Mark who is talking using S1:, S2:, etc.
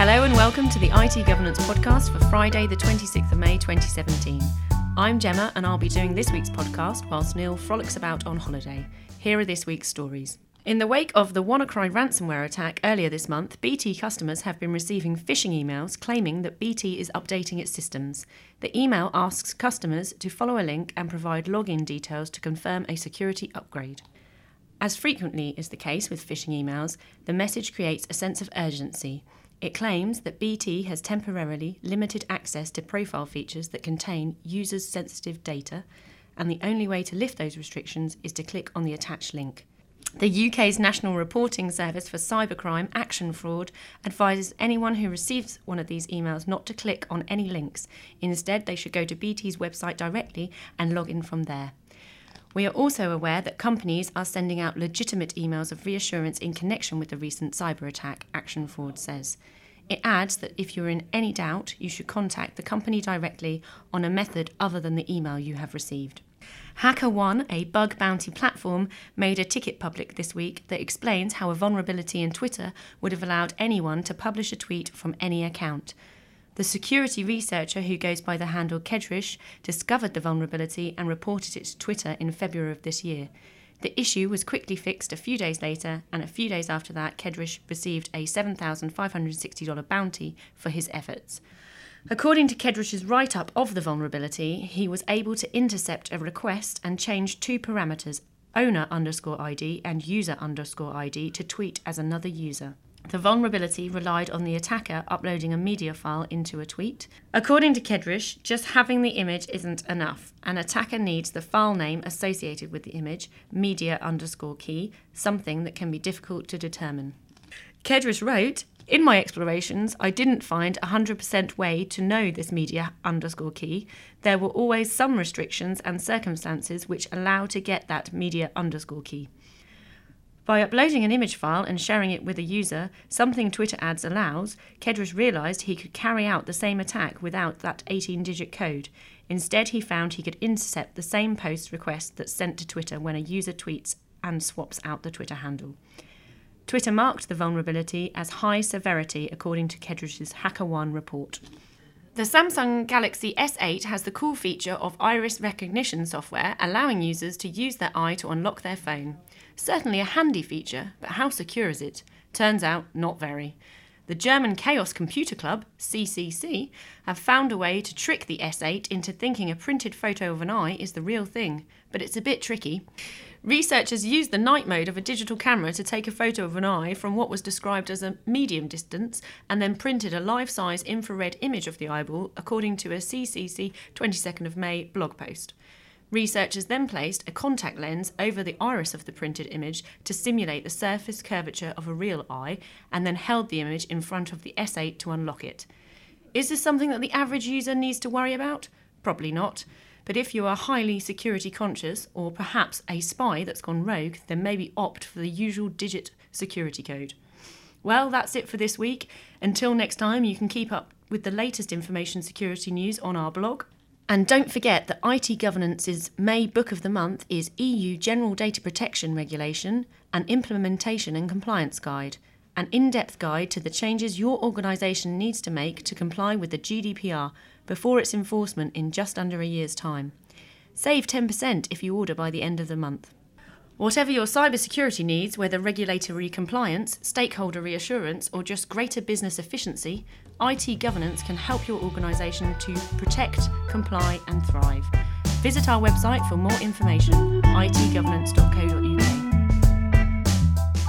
S1: Hello and welcome to the IT Governance Podcast for Friday, the 26th of May 2017. I'm Gemma and I'll be doing this week's podcast whilst Neil frolics about on holiday. Here are this week's stories. In the wake of the WannaCry ransomware attack earlier this month, BT customers have been receiving phishing emails claiming that BT is updating its systems. The email asks customers to follow a link and provide login details to confirm a security upgrade. As frequently is the case with phishing emails, the message creates a sense of urgency. It claims that BT has temporarily limited access to profile features that contain users' sensitive data, and the only way to lift those restrictions is to click on the attached link. The UK's National Reporting Service for Cybercrime Action Fraud advises anyone who receives one of these emails not to click on any links. Instead, they should go to BT's website directly and log in from there. We are also aware that companies are sending out legitimate emails of reassurance in connection with the recent cyber attack, Action Fraud says. It adds that if you're in any doubt, you should contact the company directly on a method other than the email you have received. HackerOne, a bug bounty platform, made a ticket public this week that explains how a vulnerability in Twitter would have allowed anyone to publish a tweet from any account. The security researcher who goes by the handle Kedrish discovered the vulnerability and reported it to Twitter in February of this year. The issue was quickly fixed a few days later, and a few days after that, Kedrish received a $7,560 bounty for his efforts. According to Kedrish's write up of the vulnerability, he was able to intercept a request and change two parameters owner underscore ID and user underscore ID to tweet as another user. The vulnerability relied on the attacker uploading a media file into a tweet. According to Kedrish, just having the image isn't enough. An attacker needs the file name associated with the image, media underscore key, something that can be difficult to determine. Kedrish wrote, in my explorations, I didn't find a 100% way to know this media underscore key. There were always some restrictions and circumstances which allow to get that media underscore key. By uploading an image file and sharing it with a user, something Twitter ads allows, Kedrish realised he could carry out the same attack without that 18 digit code. Instead, he found he could intercept the same post request that's sent to Twitter when a user tweets and swaps out the Twitter handle. Twitter marked the vulnerability as high severity, according to Kedrish's HackerOne report. The Samsung Galaxy S8 has the cool feature of iris recognition software, allowing users to use their eye to unlock their phone. Certainly a handy feature, but how secure is it? Turns out, not very. The German Chaos Computer Club, CCC, have found a way to trick the S8 into thinking a printed photo of an eye is the real thing, but it's a bit tricky. Researchers used the night mode of a digital camera to take a photo of an eye from what was described as a medium distance and then printed a life size infrared image of the eyeball, according to a CCC 22nd of May blog post. Researchers then placed a contact lens over the iris of the printed image to simulate the surface curvature of a real eye and then held the image in front of the S8 to unlock it. Is this something that the average user needs to worry about? Probably not. But if you are highly security conscious or perhaps a spy that's gone rogue, then maybe opt for the usual digit security code. Well, that's it for this week. Until next time, you can keep up with the latest information security news on our blog and don't forget that IT Governance's May Book of the Month is EU General Data Protection Regulation, an Implementation and Compliance Guide, an in depth guide to the changes your organisation needs to make to comply with the GDPR before its enforcement in just under a year's time. Save 10% if you order by the end of the month. Whatever your cybersecurity needs, whether regulatory compliance, stakeholder reassurance, or just greater business efficiency, IT Governance can help your organisation to protect, comply, and thrive. Visit our website for more information itgovernance.co.uk.